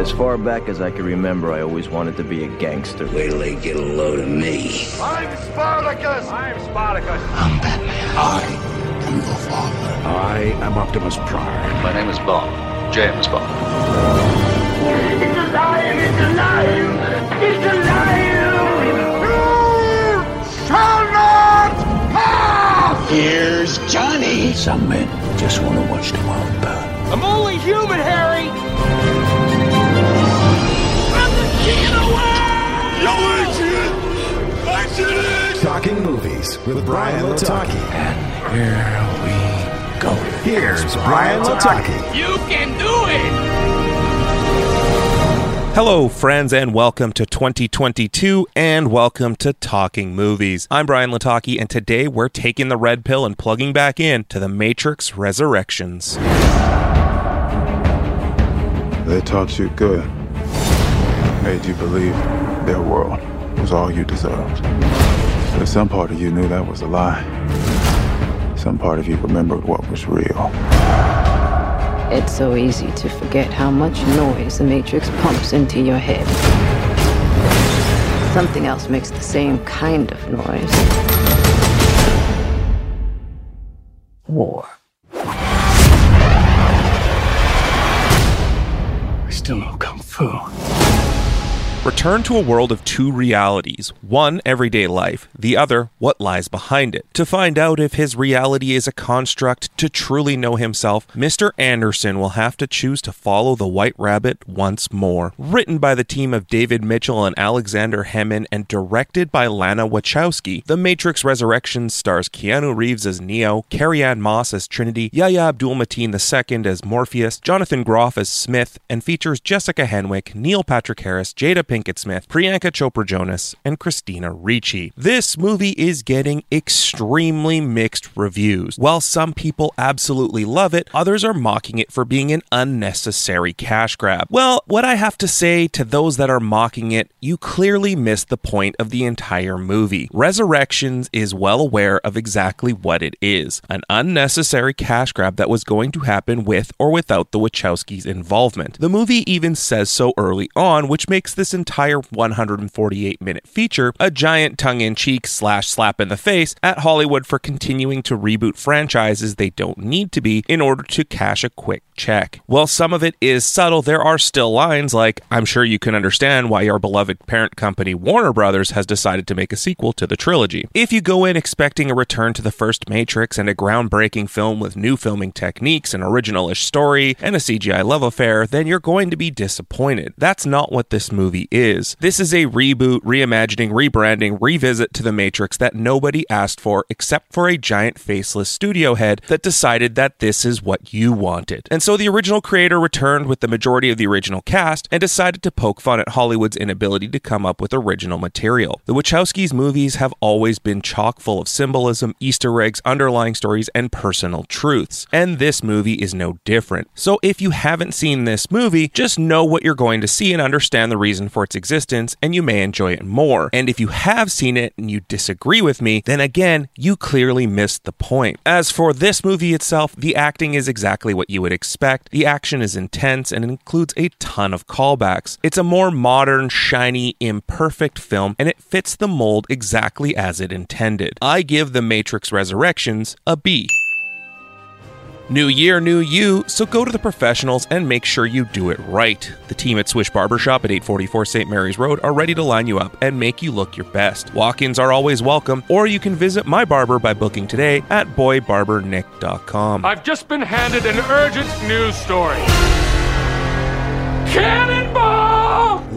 As far back as I can remember, I always wanted to be a gangster. Wait till they get a load of me. I'm Spartacus! I'm Spartacus. I'm Batman. I am your father. I am Optimus Prime. My name is Bond. James Bond. It's alive! It's alive! It's alive! You shall not pass! Here's Johnny. Some men just want to watch the world burn. I'm only human, Harry! Talking movies with Brian Lataki. And here we go. Here's Brian Lataki. You can do it! Hello, friends, and welcome to 2022, and welcome to Talking Movies. I'm Brian Lataki, and today we're taking the red pill and plugging back in to The Matrix Resurrections. They taught you good, made you believe their world was all you deserved. But some part of you knew that was a lie. Some part of you remembered what was real. It's so easy to forget how much noise the Matrix pumps into your head. Something else makes the same kind of noise. War. I still know Kung Fu. Return to a world of two realities one, everyday life, the other, what lies behind it. To find out if his reality is a construct to truly know himself, Mr. Anderson will have to choose to follow the White Rabbit once more. Written by the team of David Mitchell and Aleksandar Hemon and directed by Lana Wachowski, The Matrix Resurrections stars Keanu Reeves as Neo, Carrie Ann Moss as Trinity, Yahya Abdul Mateen II as Morpheus, Jonathan Groff as Smith, and features Jessica Henwick, Neil Patrick Harris, Jada Pinkett Smith, Priyanka Chopra Jonas, and Christina Ricci. This movie is getting extremely mixed reviews. While some people absolutely love it, others are mocking it for being an unnecessary cash grab. Well, what I have to say to those that are mocking it, you clearly missed the point of the entire movie. Resurrections is well aware of exactly what it is an unnecessary cash grab that was going to happen with or without the Wachowskis' involvement. The movie even says so early on, which makes this entire 148 minute feature a giant tongue in cheek slash slap in the face at Hollywood for continuing to reboot franchises they don't need to be in order to cash a quick check. While some of it is subtle, there are still lines like, I'm sure you can understand why your beloved parent company Warner Brothers has decided to make a sequel to the trilogy. If you go in expecting a return to the first Matrix and a groundbreaking film with new filming techniques, an original-ish story, and a CGI love affair, then you're going to be disappointed. That's not what this movie is. This is a reboot, reimagining, rebranding, revisit to the Matrix that nobody asked for except for a giant faceless studio head that decided that this is what you wanted. And so the original creator returned with the majority of the original cast and decided to poke fun at Hollywood's inability to come up with original material. The Wachowskis' movies have always been chock full of symbolism, Easter eggs, underlying stories, and personal truths. And this movie is no different. So if you haven't seen this movie, just know what you're going to see and understand the reason for its existence, and you may enjoy it more. And if you have seen it and you disagree with me, then again, you clearly missed the point. As for this movie itself, the acting is exactly what you would expect. The action is intense and includes a ton of callbacks. It's a more modern, shiny, imperfect film, and it fits the mold exactly as it intended. I give The Matrix Resurrections a B. New year, new you, so go to the professionals and make sure you do it right. The team at Swish Barbershop at 844 St. Mary's Road are ready to line you up and make you look your best. Walk ins are always welcome, or you can visit my barber by booking today at boybarbernick.com. I've just been handed an urgent news story. Cannonball!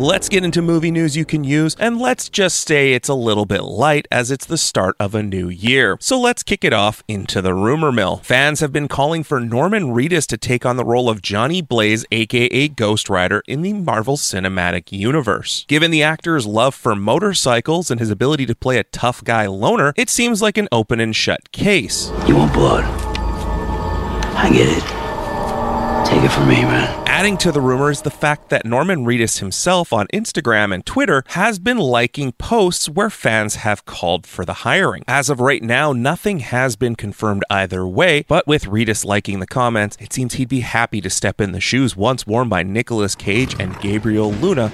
Let's get into movie news you can use, and let's just say it's a little bit light as it's the start of a new year. So let's kick it off into the rumor mill. Fans have been calling for Norman Reedus to take on the role of Johnny Blaze, aka Ghost Rider, in the Marvel Cinematic Universe. Given the actor's love for motorcycles and his ability to play a tough guy loner, it seems like an open and shut case. You want blood? I get it. Take it from me, man. Adding to the rumors, the fact that Norman Reedus himself on Instagram and Twitter has been liking posts where fans have called for the hiring. As of right now, nothing has been confirmed either way, but with Reedus liking the comments, it seems he'd be happy to step in the shoes once worn by Nicolas Cage and Gabriel Luna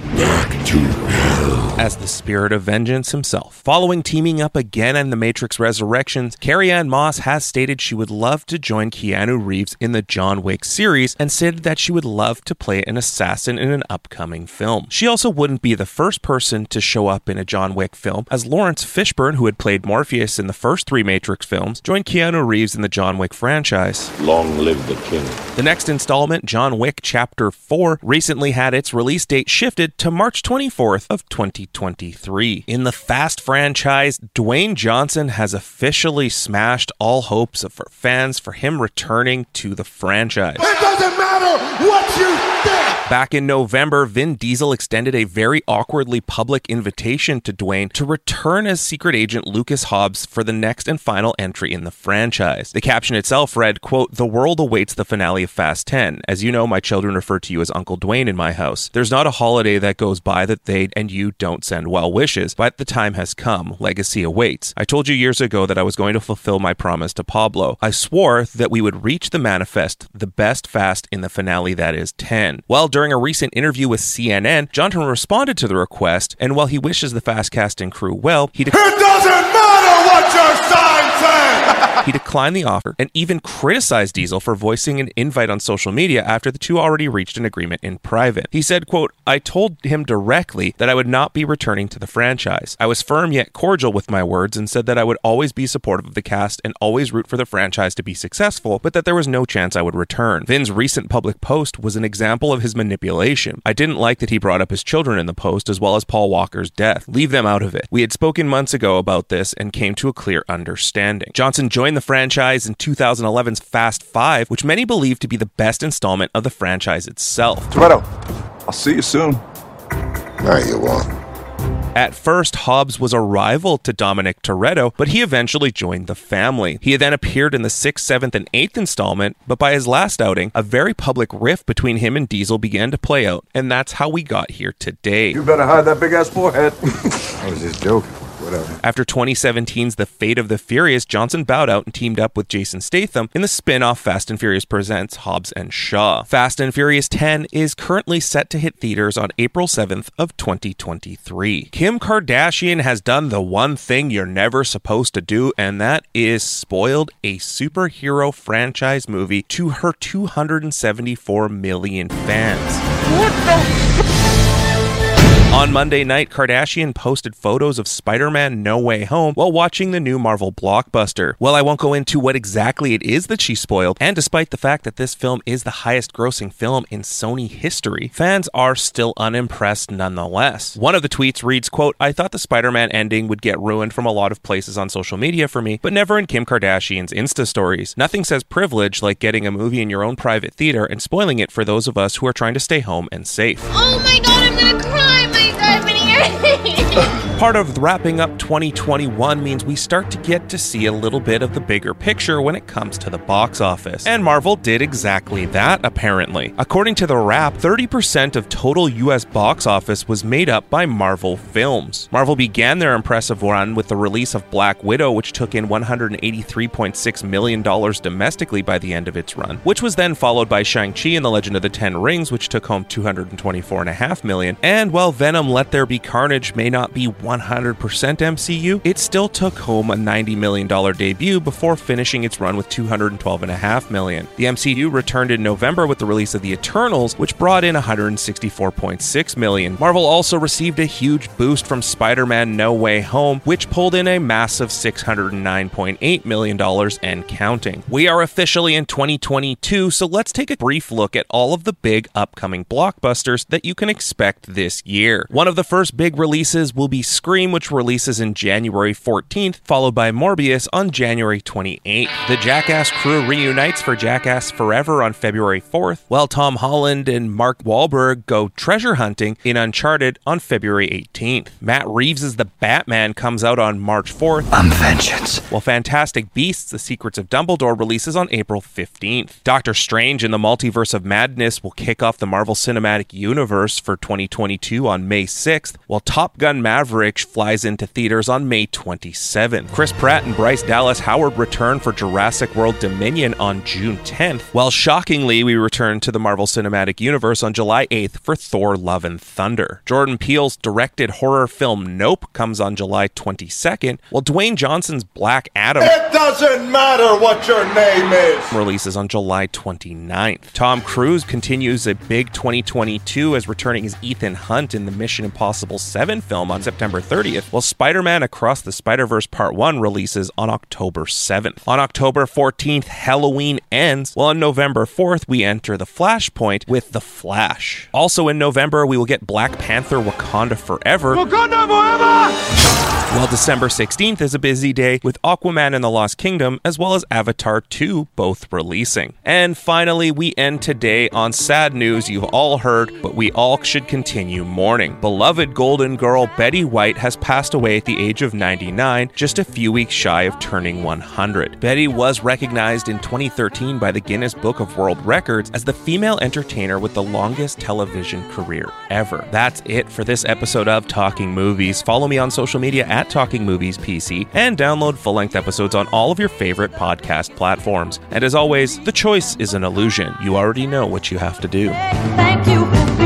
as the spirit of vengeance himself. Following teaming up again in The Matrix Resurrections, Carrie Ann Moss has stated she would love to join Keanu Reeves in the John Wick series and said that she would love to play an assassin in an upcoming film. She also wouldn't be the first person to show up in a John Wick film, as Laurence Fishburne, who had played Morpheus in the first three Matrix films, joined Keanu Reeves in the John Wick franchise. Long live the king. The next installment, John Wick Chapter 4, recently had its release date shifted to March 24th of 2023. In the Fast franchise, Dwayne Johnson has officially smashed all hopes for fans for him returning to the franchise. It doesn't matter what you think. Back in November, Vin Diesel extended a very awkwardly public invitation to Dwayne to return as secret agent Lucas Hobbs for the next and final entry in the franchise. The caption itself read, quote, The world awaits the finale of Fast 10. As you know, my children refer to you as Uncle Dwayne in my house. There's not a holiday that goes by that they and you don't send well wishes, but the time has come. Legacy awaits. I told you years ago that I was going to fulfill my promise to Pablo. I swore that we would reach the manifest, the best fast in the finale that is 10. Well, during a recent interview with CNN, Johnson responded to the request, and while he wishes the fast casting crew well, he de- It doesn't matter what your says. He declined the offer and even criticized Diesel for voicing an invite on social media after the two already reached an agreement in private. He said, quote, I told him directly that I would not be returning to the franchise. I was firm yet cordial with my words and said that I would always be supportive of the cast and always root for the franchise to be successful, but that there was no chance I would return. Vin's recent public post was an example of his manipulation. I didn't like that he brought up his children in the post as well as Paul Walker's death. Leave them out of it. We had spoken months ago about this and came to a clear understanding. Johnson joined the franchise in 2011's Fast 5, which many believe to be the best installment of the franchise itself. Toretto, I'll see you soon. No, you won't. At first, Hobbs was a rival to Dominic Toretto, but he eventually joined the family. He then appeared in the sixth, seventh, and eighth installment, but by his last outing, a very public rift between him and Diesel began to play out, and that's how we got here today. You better hide that big ass forehead. I was just joking. Whatever. After 2017's The Fate of the Furious, Johnson bowed out and teamed up with Jason Statham in the spin-off Fast and Furious Presents Hobbs and Shaw. Fast and Furious 10 is currently set to hit theaters on April 7th of 2023. Kim Kardashian has done the one thing you're never supposed to do, and that is spoiled a superhero franchise movie to her 274 million fans. What the? On Monday night, Kardashian posted photos of Spider Man No Way Home while watching the new Marvel blockbuster. Well, I won't go into what exactly it is that she spoiled, and despite the fact that this film is the highest grossing film in Sony history, fans are still unimpressed nonetheless. One of the tweets reads, quote, I thought the Spider Man ending would get ruined from a lot of places on social media for me, but never in Kim Kardashian's Insta stories. Nothing says privilege like getting a movie in your own private theater and spoiling it for those of us who are trying to stay home and safe. Oh my god, Hey! Part of wrapping up 2021 means we start to get to see a little bit of the bigger picture when it comes to the box office. And Marvel did exactly that, apparently. According to the Wrap, 30% of total US box office was made up by Marvel films. Marvel began their impressive run with the release of Black Widow, which took in $183.6 million domestically by the end of its run, which was then followed by Shang-Chi and the Legend of the Ten Rings, which took home 224.5 million. And while Venom Let There Be Carnage may not be 100% MCU, it still took home a $90 million debut before finishing its run with 212.5 million. The MCU returned in November with the release of The Eternals, which brought in 164.6 million. Marvel also received a huge boost from Spider-Man No Way Home, which pulled in a massive $609.8 million and counting. We are officially in 2022, so let's take a brief look at all of the big upcoming blockbusters that you can expect this year. One of the first big releases will be Scream, which releases in January 14th, followed by Morbius on January 28th. The Jackass crew reunites for Jackass Forever on February 4th, while Tom Holland and Mark Wahlberg go treasure hunting in Uncharted on February 18th. Matt Reeves' The Batman comes out on March 4th. I'm vengeance. While Fantastic Beasts: The Secrets of Dumbledore releases on April 15th. Doctor Strange in the Multiverse of Madness will kick off the Marvel Cinematic Universe for 2022 on May 6th, while Top Gun Maverick flies into theaters on May 27th. Chris Pratt and Bryce Dallas Howard return for Jurassic World Dominion on June 10th, while shockingly we return to the Marvel Cinematic Universe on July 8th for Thor Love and Thunder. Jordan Peele's directed horror film Nope comes on July 22nd, while Dwayne Johnson's Black Adam It doesn't matter what your name is. releases on July 29th. Tom Cruise continues a big 2022 as returning as Ethan Hunt in the Mission Impossible 7 film on September 30th, while Spider Man Across the Spider Verse Part 1 releases on October 7th. On October 14th, Halloween ends, while on November 4th, we enter the Flashpoint with The Flash. Also in November, we will get Black Panther Wakanda Forever. Wakanda forever! While December 16th is a busy day with Aquaman and the Lost Kingdom as well as Avatar 2 both releasing. And finally, we end today on sad news you've all heard, but we all should continue mourning. Beloved Golden Girl Betty White has passed away at the age of 99, just a few weeks shy of turning 100. Betty was recognized in 2013 by the Guinness Book of World Records as the female entertainer with the longest television career ever. That's it for this episode of Talking Movies. Follow me on social media at Talking Movies PC and download full length episodes on all of your favorite podcast platforms. And as always, the choice is an illusion. You already know what you have to do. Thank you